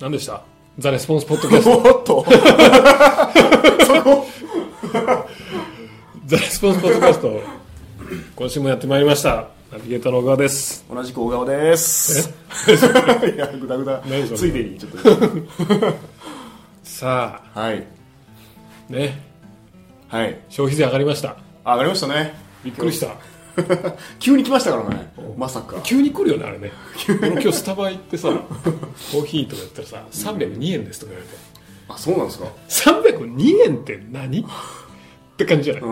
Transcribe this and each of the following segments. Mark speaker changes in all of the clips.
Speaker 1: 何でした？ザ・レスポンスポッドキャスト。
Speaker 2: おっと。そ こ
Speaker 1: ザ・レスポンスポッドキャスト。今週もやってまいりました。ナビゲーターの小川です。
Speaker 2: 同じく小川です。いやついでにちょっと。
Speaker 1: さ
Speaker 2: はい。
Speaker 1: あね。
Speaker 2: はい。
Speaker 1: 消費税上がりました。
Speaker 2: あ上がりましたね。
Speaker 1: びっくりした
Speaker 2: 急に来ましたからね。まさか。
Speaker 1: 急に来るよねあれね。俺今日スタバ行ってさ コーヒーとか言ったらさ302円ですとか言われて。
Speaker 2: あそうなんですか。
Speaker 1: 302円って何？って感じじゃない、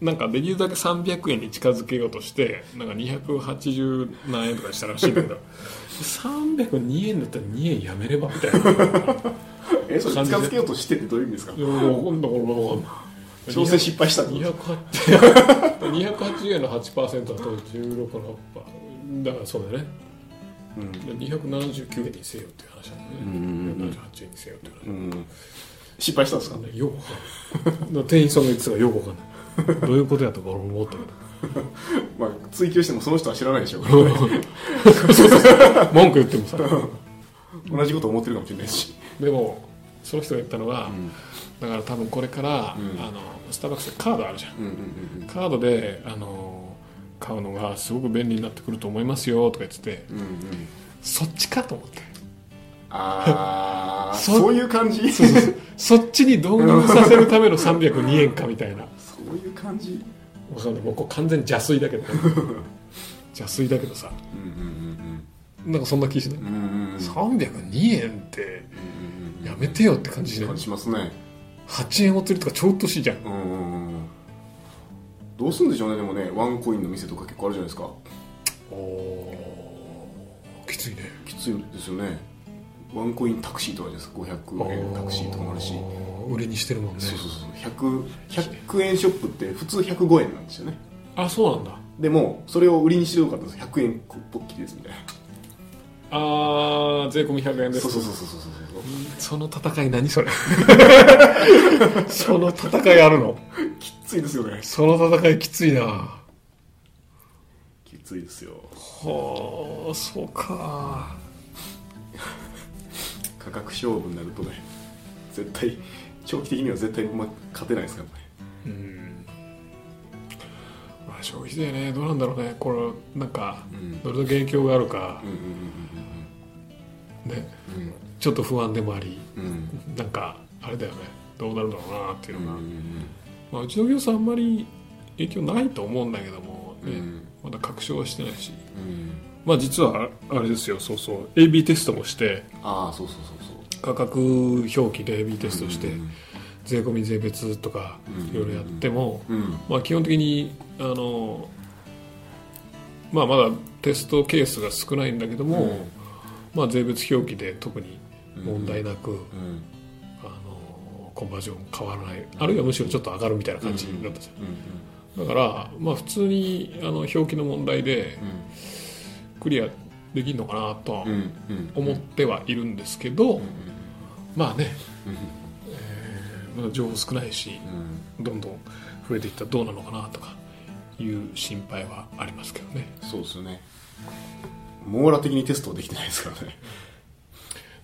Speaker 1: なんかできるだけ300円に近づけようとしてなんか280何円とかにしたらしいんだけど。302円だったら2円やめればみたいな。
Speaker 2: えそれ近づけようとしてってどういう意味ですか？
Speaker 1: いやもう今度これ
Speaker 2: 調整失敗したってこと
Speaker 1: 280円の8%だと16の8%だからそうだよね、で279円にせよっていう話なんだね、78円にせよっていう話、
Speaker 2: うん。失敗したんですか？
Speaker 1: よくわかんない。店員さんが言ってたからよくわかんない。どういうことやとか俺も思ったけど。
Speaker 2: まあ追求してもその人は知らないでしょう。
Speaker 1: 文句言ってもさ。
Speaker 2: 同じこと思ってるかもしれないし。
Speaker 1: でもその人が言ったのは、だから多分これから、あのスターバックスでカードあるじゃん、
Speaker 2: うんうんうん
Speaker 1: カードであの買うのがすごく便利になってくると思いますよとか言ってて
Speaker 2: うんうん。
Speaker 1: そっちかと思って。
Speaker 2: ああ
Speaker 1: そ
Speaker 2: そういう感じ？
Speaker 1: そっちに導入させるための302円かみたいな。
Speaker 2: そういう感じ？
Speaker 1: わかんない。もうこれ完全に邪推だけどね。邪推だけどさ。
Speaker 2: うんうん
Speaker 1: なんかそんな気しない、
Speaker 2: うんうんうん。うん
Speaker 1: 302円ってやめてよって感じしない？
Speaker 2: 感じしますね
Speaker 1: 8円お釣りとか超うっとしいじゃん。
Speaker 2: うんどうするんでしょうねでもねワンコインの店とか結構あるじゃないですか。
Speaker 1: おきついね。
Speaker 2: きついですよね。ワンコインタクシーとかですか。500円タクシーとかもあるし。
Speaker 1: 売りにしてるもんね。
Speaker 2: そうそうそう 100, 100円ショップって普通105円なんですよね。
Speaker 1: あそうなんだ。
Speaker 2: でもそれを売りにしてよかったんです。100円ポッキリですみたいな
Speaker 1: ああ税込み100円です。
Speaker 2: そうそうそうそうそうそう。
Speaker 1: その戦い何それ？その戦いあるの？
Speaker 2: きついですよね。
Speaker 1: その戦いきついな。は
Speaker 2: きついですよ。
Speaker 1: あそうか。
Speaker 2: 価格勝負になるとね絶対長期的には絶対ま勝てないですからね。
Speaker 1: うん。まあ消費税ねどうなんだろうね。これなんか
Speaker 2: うん。
Speaker 1: どれだけ影響があるか。ね。
Speaker 2: うん。
Speaker 1: ちょっと不安でもありなんかあれだよね。どうなるだろうなっていう
Speaker 2: うん
Speaker 1: のが、まあ、うちの業者あんまり影響ないと思うんだけども、ね。
Speaker 2: うん。
Speaker 1: まだ確証はしてないし。
Speaker 2: うん。
Speaker 1: まあ実はあれですよ。そうそう。AB テストもして。
Speaker 2: ああそうそうそうそう。
Speaker 1: 価格表記で AB テストして。
Speaker 2: うん
Speaker 1: 税込み税別とか
Speaker 2: うん。
Speaker 1: いろいろやっても、
Speaker 2: うん。
Speaker 1: まあ、基本的にあの、まあ、まだテストケースが少ないんだけども、
Speaker 2: うん。
Speaker 1: まあ、税別表記で特に問題なく、
Speaker 2: うん。
Speaker 1: あのコンバージョン変わらない。あるいはむしろちょっと上がるみたいな感じだったじゃん、だから、まあ、普通にあの表記の問題でクリアできるのかなとは思ってはいるんですけど、まあね、まだ情報少ないし
Speaker 2: うん
Speaker 1: どんどん増えていったらどうなのかなとかいう心配はありますけどね。
Speaker 2: そうですよね。網羅的にテストはできてないですからね。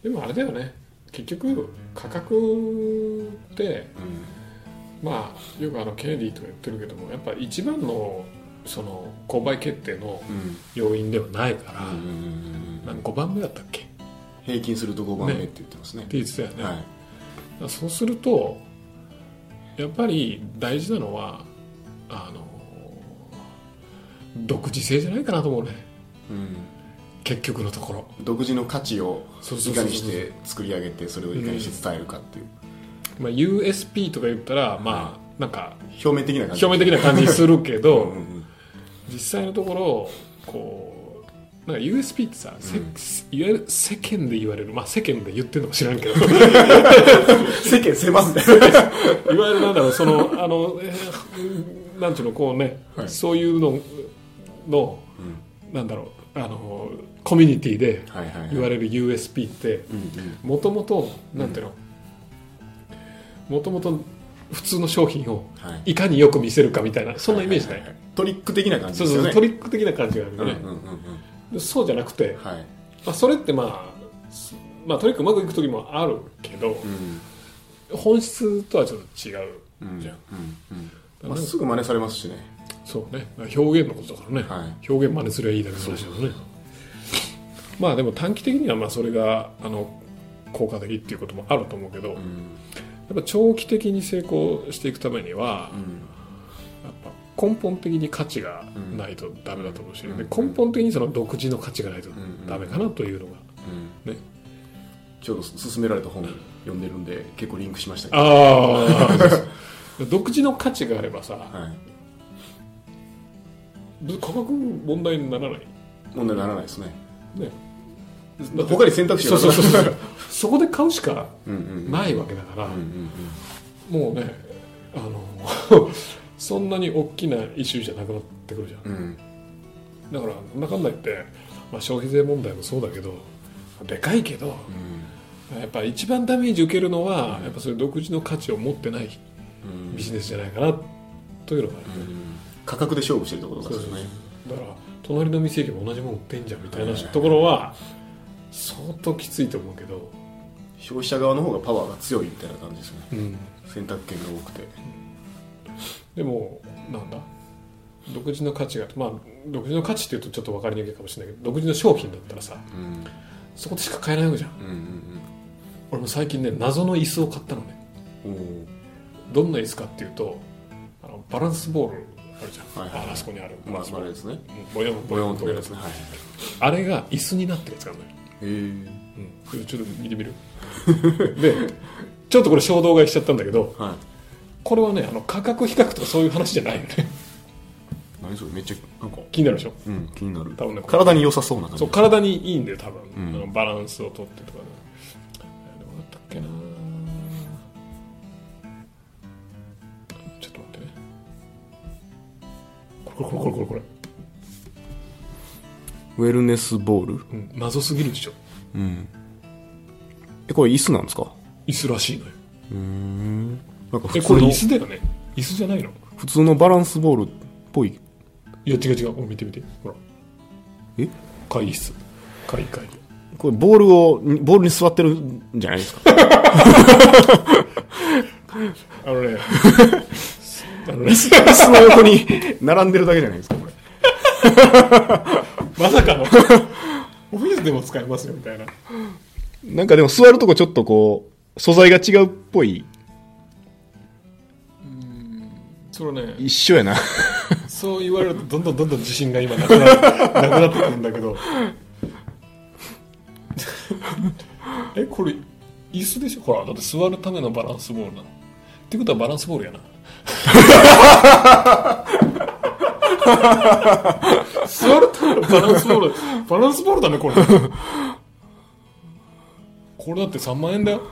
Speaker 1: でもあれだよね。結局価格ってまあよくあのケネディとか言ってるけどもやっぱ一番のその購買決定の
Speaker 2: うん。
Speaker 1: 要因ではないから、
Speaker 2: うんうんうんうん
Speaker 1: 何5番目だったっけ？っ
Speaker 2: 平均すると5番目って言ってますね。
Speaker 1: て言ってたよね、
Speaker 2: はい
Speaker 1: そうするとやっぱり大事なのはあの独自性じゃないかなと思うね。
Speaker 2: うん。
Speaker 1: 結局のところ。
Speaker 2: 独自の価値をいかにして作り上げてそれをいかにして伝えるかっていう。
Speaker 1: まあ、USP とか言ったらまあなんか
Speaker 2: 表面的な感じ。
Speaker 1: 表面的な感じするけど、
Speaker 2: うんうんうん。
Speaker 1: 実際のところこうなんか USP ってさ、せいわゆる世間で言われるまあ世間で言ってるのか知らんけど。
Speaker 2: 世間狭すみたい
Speaker 1: わゆるなんだろうその あの、えーなんちゅうのこうね、
Speaker 2: はい。
Speaker 1: そういうのの、なんだろうあのコミュニティで
Speaker 2: はいはいはい。
Speaker 1: 言われる USP って
Speaker 2: うん
Speaker 1: もともとなんていうのもともと普通の商品を
Speaker 2: はい。
Speaker 1: いかによく見せるかみたいなそんなイメージない,、
Speaker 2: トリック的な感じ
Speaker 1: そう
Speaker 2: ですよね。
Speaker 1: そうトリック的な感じがあるよね、
Speaker 2: うんうんうんうん。
Speaker 1: でそうじゃなくて、
Speaker 2: はい。
Speaker 1: まあ、それってまあすまあとにかくうまくいく時もあるけど、
Speaker 2: うん。
Speaker 1: 本質とはちょっと違う
Speaker 2: うん
Speaker 1: じゃん、
Speaker 2: うん。うん。まあ、すぐ真似されますしね。
Speaker 1: そうね。表現のことだからね、
Speaker 2: はい。
Speaker 1: 表現真似すればいいだけの話だよね。まあでも短期的にはまあそれがあの効果的っていうこともあると思うけど、やっ
Speaker 2: うん
Speaker 1: ぱ長期的に成功していくためには、
Speaker 2: うん。
Speaker 1: やっぱ根本的に価値がないとダメだと思うし、根本的にその独自の価値がないとダメかなというのが、
Speaker 2: うん。
Speaker 1: ね。
Speaker 2: ちょうど勧められた本読んでるんで結構リンクしましたけど。
Speaker 1: ああ 独自の価値があればさ
Speaker 2: はい。
Speaker 1: 価格問題にならない？
Speaker 2: 問題にならないですね。
Speaker 1: ね。
Speaker 2: 他に選択肢が
Speaker 1: そうそうそう。
Speaker 2: な
Speaker 1: そこで買うしかないわけだから、もうねあのそんなに大きなイシューじゃなくなってくるじゃん。
Speaker 2: うん。うん
Speaker 1: だからなんだかんだ言って、まあ、消費税問題もそうだけどでかいけどやっぱ一番ダメージ受けるのは、やっぱそういう独自の価値を持ってない
Speaker 2: うん。
Speaker 1: ビジネスじゃないかなというのがある、
Speaker 2: うん。価格で勝負してるってことですよね。
Speaker 1: だから隣の店行けば同じもん売ってんじゃんみたいなところは相当きついと思うけど、
Speaker 2: 消費者側の方がパワーが強いみたいな感じですよね。
Speaker 1: うん、
Speaker 2: 選択権が多くて
Speaker 1: でもなんだ？独自の価値がまあ独自の価値っていうとちょっと分かりにくいかもしれないけど独自の商品だったらさ
Speaker 2: うん。
Speaker 1: そこでしか買えないわけじゃん。
Speaker 2: うんうん
Speaker 1: 俺も最近ね謎の椅子を買ったのね。
Speaker 2: うん
Speaker 1: どんな椅子かっていうとあのバランスボールあるじゃん、
Speaker 2: はいはいはい。
Speaker 1: ああそこにある。
Speaker 2: まあ
Speaker 1: バランスボール。
Speaker 2: あれですね。
Speaker 1: うんボヨン
Speaker 2: ボヨンと。かですね。はい
Speaker 1: あれが椅子になってるやつがあるのよ、
Speaker 2: へえ
Speaker 1: うん、ちょっと見てみる？でちょっとこれ衝動買いしちゃったんだけど
Speaker 2: はい
Speaker 1: これはねあの価格比較とかそういう話じゃないよね。
Speaker 2: 何それ？めっちゃなんか。
Speaker 1: 気になるでしょ？
Speaker 2: うん気になる。
Speaker 1: 多分ね
Speaker 2: 体に良さそうな感じ。
Speaker 1: そう体にいいんだよ多分、
Speaker 2: うん。
Speaker 1: あのバランスをとってとかね。えーどうだったっけなちょっと待ってね。これこれこれこれこれ、
Speaker 2: ウェルネスボール？
Speaker 1: うん、謎すぎるでしょ。
Speaker 2: うん。えこれ椅子なんですか？
Speaker 1: 椅子らしいのよ。
Speaker 2: うーんなんか普
Speaker 1: えこれ
Speaker 2: 通の
Speaker 1: 椅子だよね。椅子じゃないの？
Speaker 2: 普通のバランスボールっぽい。
Speaker 1: いや違う違う。見てみて。ほら。
Speaker 2: え？
Speaker 1: 会議室。会会。議
Speaker 2: これボールをボールに座ってるんじゃないですか？
Speaker 1: あのねあのね。
Speaker 2: 椅子の横に並んでるだけじゃないですかこれ。
Speaker 1: まさかの。オフィスでも使えますよみたいな。
Speaker 2: なんかでも座るとこちょっとこう素材が違うっぽい
Speaker 1: それね。
Speaker 2: 一緒やな。
Speaker 1: そう言われるとどんどんどんどん自信が今なくななくなってくるんだけど。えこれ椅子でしょ？ほらだって座るためのバランスボールなの。ってことはバランスボールやな。座るためのバランスボール。バランスボールだねこれ。これだって3万円だよ。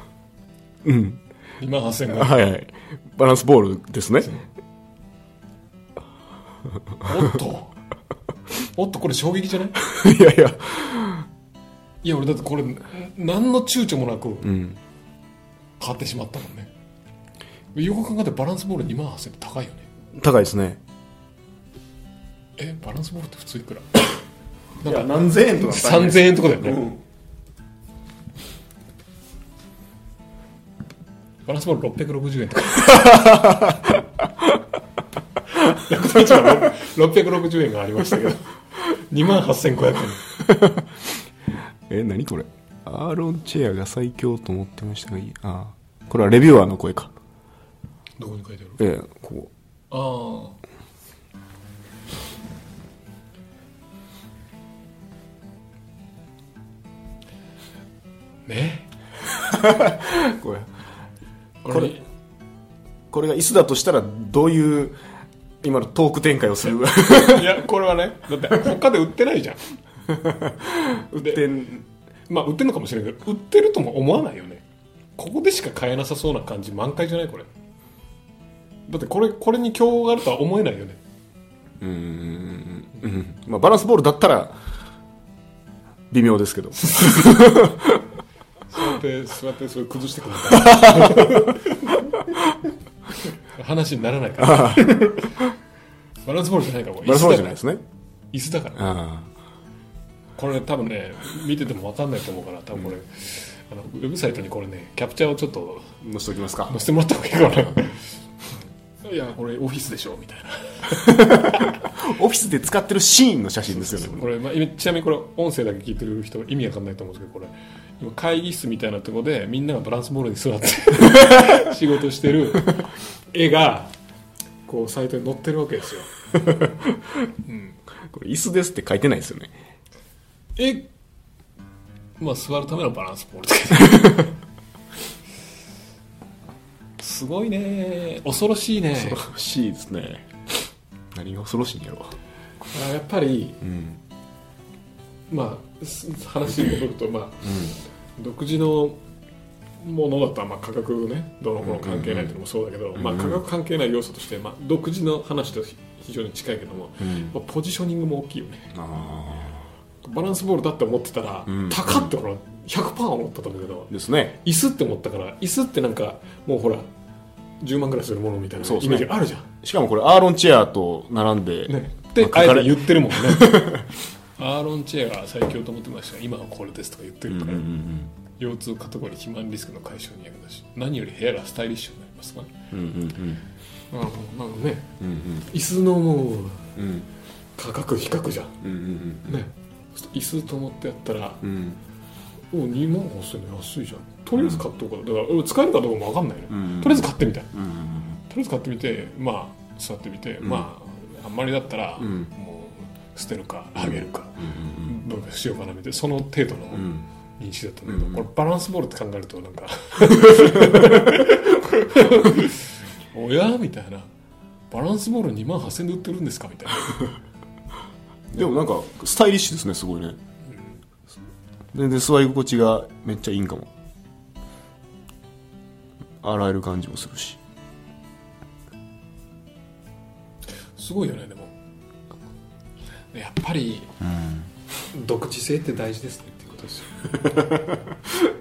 Speaker 2: うん。
Speaker 1: 2万8000円
Speaker 2: はいはい。バランスボールですね
Speaker 1: おっと。おっとこれ衝撃じゃない？
Speaker 2: いやいや。
Speaker 1: いや俺だってこれ何の躊躇もなく
Speaker 2: うん。
Speaker 1: 買ってしまったもんね。よく考えてバランスボール2万8000円って高いよね。
Speaker 2: 高いですね。
Speaker 1: えバランスボールって普通いくら？
Speaker 2: いや何千円とか
Speaker 1: 3000円とかだよね、バランスボール660円とか 楽天市は660円がありましたけど。2万8500円。
Speaker 2: え何これ？アーロンチェアが最強と思ってましたがいい。ああこれはレビュアーの声か。
Speaker 1: どこに書いてある？
Speaker 2: ええこ
Speaker 1: ああね？
Speaker 2: う これ。
Speaker 1: これ
Speaker 2: これが椅子だとしたらどういう今のトーク展開をする。
Speaker 1: いやこれはねだって他で売ってないじゃん。売って
Speaker 2: 展
Speaker 1: まあ売ってるのかもしれないけど売ってるとも思わないよね。ここでしか買えなさそうな感じ満開じゃない？これ。だってこれこれに競合があるとは思えないよね。
Speaker 2: うーんうんまあバランスボールだったら微妙ですけど。
Speaker 1: 座って座ってそれ崩してくる話にならないから。バランスボールじゃないからこれ
Speaker 2: バランスボールじゃないですね。
Speaker 1: 椅子だから。
Speaker 2: あ
Speaker 1: これ多分ね見てても分かんないと思うから多分これ、あのウェブサイトにこれねキャプチャーをちょっと
Speaker 2: 載せておきますか。
Speaker 1: 載せてもらった方がいいかな。いやこれオフィスでしょみたいな。
Speaker 2: オフィスで使ってるシーンの写真ですよね
Speaker 1: これ、まあ、ちなみにこれ音声だけ聞いてる人意味わかんないと思うんですけどこれ。今会議室みたいなところでみんながバランスボールに座って 仕事してる絵がこうサイトに載ってるわけですよ。
Speaker 2: これ椅子ですって書いてないですよね。
Speaker 1: えまあ座るためのバランスボールって書いてあるすごいね。恐ろしいね。
Speaker 2: 恐ろしいですね。何が恐ろしいんやろ
Speaker 1: あやっぱり
Speaker 2: うん。
Speaker 1: まあす話に戻るとまあ、独自のものだったらまあ価格ねどうのこうの関係ないっていうのもそうだけど、まあ、価格関係ない要素として、まあ、独自の話と非常に近いけども、
Speaker 2: うん。
Speaker 1: まあポジショニングも大きいよね。
Speaker 2: あ
Speaker 1: バランスボールだって思ってたら、
Speaker 2: うん。
Speaker 1: 高って俺は100%思ったと思うけど
Speaker 2: あですね。
Speaker 1: 椅子って思ったから椅子ってなんかもうほら10万ぐらいするものみたいなイメージがあるじゃん。
Speaker 2: しかもこれアーロンチェアと並んで、
Speaker 1: ね、って
Speaker 2: まあ
Speaker 1: えて。言ってるもんね。アーロンチェアが最強と思ってました。が今はこれですとか言って
Speaker 2: うんうん
Speaker 1: るから、
Speaker 2: うん
Speaker 1: 腰痛カテゴリー肥満リスクの解消に役立ち何より部屋がスタイリッシュになりますから
Speaker 2: うんうんうん。
Speaker 1: だからもうなんかね
Speaker 2: うん。
Speaker 1: 椅子のもう
Speaker 2: うん。うん
Speaker 1: 価格比較じゃん。
Speaker 2: うんうん
Speaker 1: ね。椅子と思ってやったら
Speaker 2: うん。
Speaker 1: お2万8000円安いじゃん。とりあえず買っとこうかだから俺使えるかどうかも分かんないの、
Speaker 2: うん
Speaker 1: とりあえず買ってみたいと
Speaker 2: うん
Speaker 1: りあえず買ってみてまあ座ってみて、まああんまりだったら、
Speaker 2: うん。
Speaker 1: もう捨てるかあげるか、
Speaker 2: うん。
Speaker 1: どうかしようかなみたいな。その程度の
Speaker 2: うん
Speaker 1: 認識だったんだけど、
Speaker 2: うん。
Speaker 1: これバランスボールって考えるとなんか おや？みたいな。バランスボール2万8000円で売ってるんですか？みたいな。
Speaker 2: でもなんかスタイリッシュですねすごいね。全然座り心地がめっちゃいいんかも。洗える感じもするし。
Speaker 1: すごいよねでも。やっぱり独自性って大事ですねことですよ。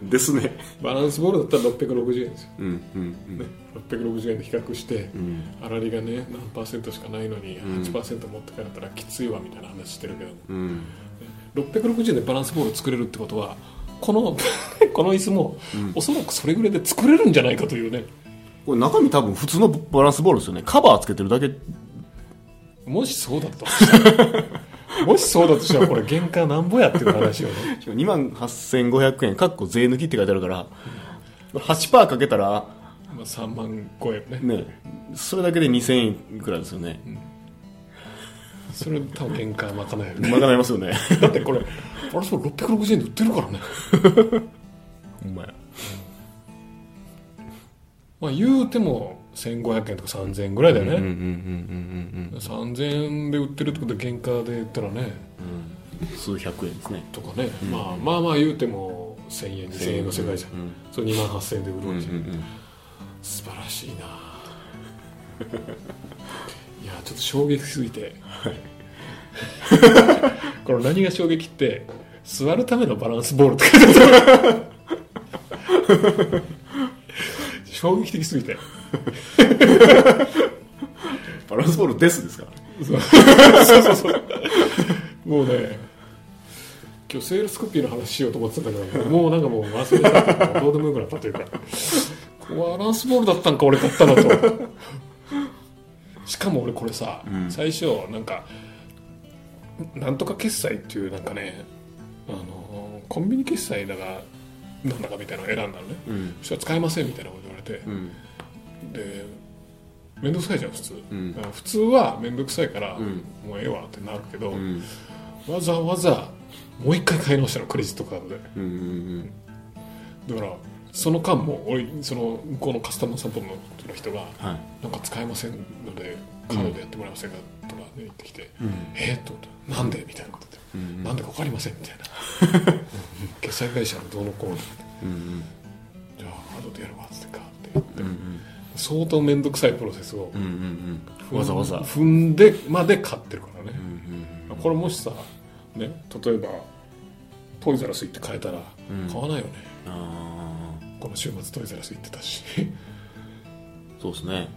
Speaker 2: ですね。
Speaker 1: バランスボールだったら660円ですよ、
Speaker 2: うんうん
Speaker 1: ね、660円で比較して
Speaker 2: うん。
Speaker 1: 粗利がね何パーセントしかないのに
Speaker 2: ん。
Speaker 1: 8%持って帰ったらきついわみたいな話してるけど
Speaker 2: うん。
Speaker 1: 660円でバランスボール作れるってことはこの この椅子も、おそらくそれぐらいで作れるんじゃないかというね。
Speaker 2: これ中身多分普通のバランスボールですよね。カバーつけてるだけ。
Speaker 1: もしそうだとしたら もしそうだとしたらこれ原価なんぼやっていう話よね。
Speaker 2: 2万8500円かっこ税抜きって書いてあるから8%かけたら
Speaker 1: まあ3万超えるね。
Speaker 2: ねそれだけで2000円くらいですよね。
Speaker 1: それ多分原価賄えるね。
Speaker 2: まかないますよね。
Speaker 1: だってこれバランスボール660円で売ってるからね。
Speaker 2: ほんまや。
Speaker 1: まあ言うても1500円とか3000円ぐらいだよね、
Speaker 2: うんうんうんうんうん
Speaker 1: 3000円で売ってるってことで原価で言ったらね。
Speaker 2: うん。数百円ですね。
Speaker 1: とかね、まあ、まあまあ言うても1000円2000円の世界じゃん、
Speaker 2: うん。
Speaker 1: それ2万8000円で売るわけじゃん、
Speaker 2: うんうん
Speaker 1: 素晴らしいな。いやちょっと衝撃すぎて、これ何が衝撃って座るためのバランスボールって書いてある 衝撃的すぎて。
Speaker 2: バランスボールですですから
Speaker 1: そう。そうそうもうね今日セールスコピーの話しようと思ってたんだけどもうなんかもう忘れた。どうでもよくなったというか。バランスボールだったんか俺買ったのと。しかも俺これさ、
Speaker 2: うん。
Speaker 1: 最初なんかなんとか決済っていうなんかねあのコンビニ決済だがなんだかみたいなのを選んだのね、
Speaker 2: うん。
Speaker 1: そしたら使えませんみたいなこと言われて、
Speaker 2: うん。
Speaker 1: で面倒くさいじゃん普通、普通は面倒くさいから、
Speaker 2: ん。
Speaker 1: もうええわってなるけど、
Speaker 2: うん。
Speaker 1: わざわざもう一回買い直したのクレジットカードで。
Speaker 2: うんうん
Speaker 1: だからその間も俺その向こうのカスタマーサポートの人が
Speaker 2: はい「
Speaker 1: なんか使えませんのでカードでやってもらえませんか?」とか、ね、言ってきて「
Speaker 2: うん。
Speaker 1: えっ?」と思って「なんで?」みたいなことで
Speaker 2: うん「
Speaker 1: なんでか分かりません」みたいな。決済会社のどうのこうの
Speaker 2: うん
Speaker 1: じゃあ後でやるわっつってかって言って、
Speaker 2: うんうん
Speaker 1: 相当面倒くさいプロセスを
Speaker 2: うんうんうん。わざわざ。
Speaker 1: 踏んでまで買ってるからね。
Speaker 2: う、ん
Speaker 1: これもしさ、ね、例えばトイザラス行って買えたら
Speaker 2: うん。
Speaker 1: 買わないよね、
Speaker 2: あ
Speaker 1: この週末トイザラス行ってたし。
Speaker 2: あそうですね。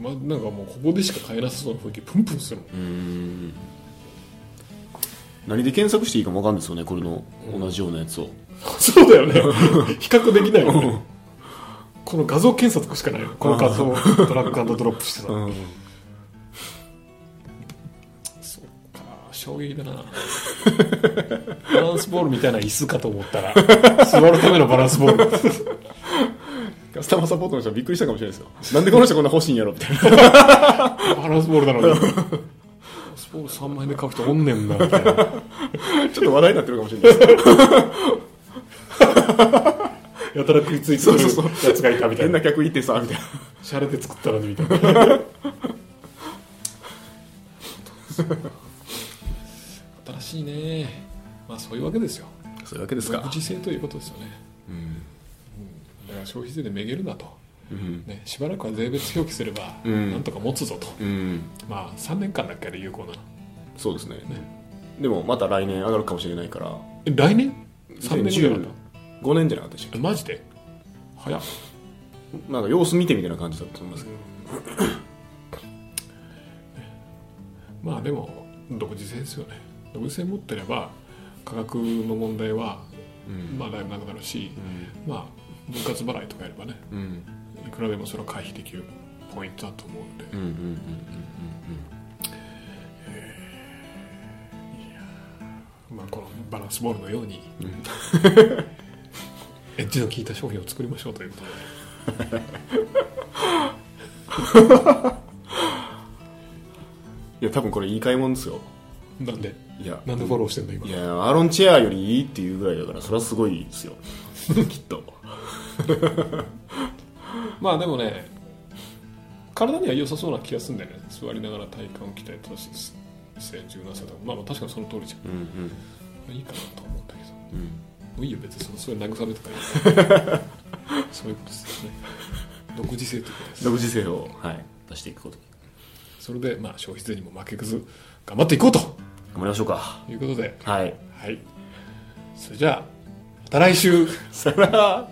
Speaker 1: まなんかもうここでしか買えなさそうな雰囲気プンプンするもん。
Speaker 2: うん何で検索していいかもわかんないですよねこれの同じようなやつを。
Speaker 1: そうだよね。比較できないよね この画像検索しかないのこの画像をドラッグアンドドロップしてた。
Speaker 2: うん。
Speaker 1: そうか衝撃だな。バランスボールみたいな椅子かと思ったら座るためのバランスボール。
Speaker 2: カスタマーサポートの人はびっくりしたかもしれないですよ。なんでこの人こんな欲しいんやろみたいな。
Speaker 1: バランスボールなのに。スボール3万円で買う人おんねんなみたいな。
Speaker 2: ちょっと話題になってるかもしれないです
Speaker 1: やたら食いついてくるやつがいたみたいな。
Speaker 2: 変な客いてさみたいな。
Speaker 1: シャレで作ったのにみたいな。新しいね。まあそういうわけですよ。
Speaker 2: そういうわけですか。
Speaker 1: 独自性ということですよね。
Speaker 2: うん。
Speaker 1: だから消費税でめげるなと、
Speaker 2: うん。
Speaker 1: ね、しばらくは税別表記すれば、
Speaker 2: うん。
Speaker 1: なんとか持つぞと。
Speaker 2: うん。
Speaker 1: まあ3年間だっけあれ有効な。の
Speaker 2: そうですね。でもまた来年上がるかもしれないから。
Speaker 1: え来年？3年ぐらいだっ
Speaker 2: 5年じゃなかったでしたっ
Speaker 1: たマジで？早っ。
Speaker 2: けなんか様子見てみたいな感じだったと思いますけど。
Speaker 1: まあでも独自性ですよね。独自性持ってれば価格の問題は
Speaker 2: うん。
Speaker 1: まあだいぶなくなるし、まあ分割払いとかやればね
Speaker 2: うん。うん
Speaker 1: いくらでもそれは回避できるポイントだと思うんで、
Speaker 2: うんうんうん
Speaker 1: まあ、このバランスボールのように、エッジの効いた商品を作りましょうということで。
Speaker 2: いや多分これいい買い物ですよ。
Speaker 1: なんで？
Speaker 2: いや。
Speaker 1: なんでフォローしてんの今？
Speaker 2: いやアーロンチェアよりいいっていうぐらいだからそれはすごいですよ。きっと。
Speaker 1: まあでもね体には良さそうな気がするんだよね。座りながら体幹を鍛えたしです柔軟さとか。まあまあ確かにその通りじゃ
Speaker 2: うんうん。
Speaker 1: んいいかなと思うんだけど。
Speaker 2: うん
Speaker 1: もういいよ別にそのそれ慰めとかいい そういうことですよね。独自性ということです。
Speaker 2: 独自性を、はい、出していくこと。
Speaker 1: それでまあ消費税にも負けず頑張っていこうと。
Speaker 2: 頑張りましょうか。
Speaker 1: いうことで。
Speaker 2: はい。
Speaker 1: はい。それじゃあまた来週。
Speaker 2: さよなら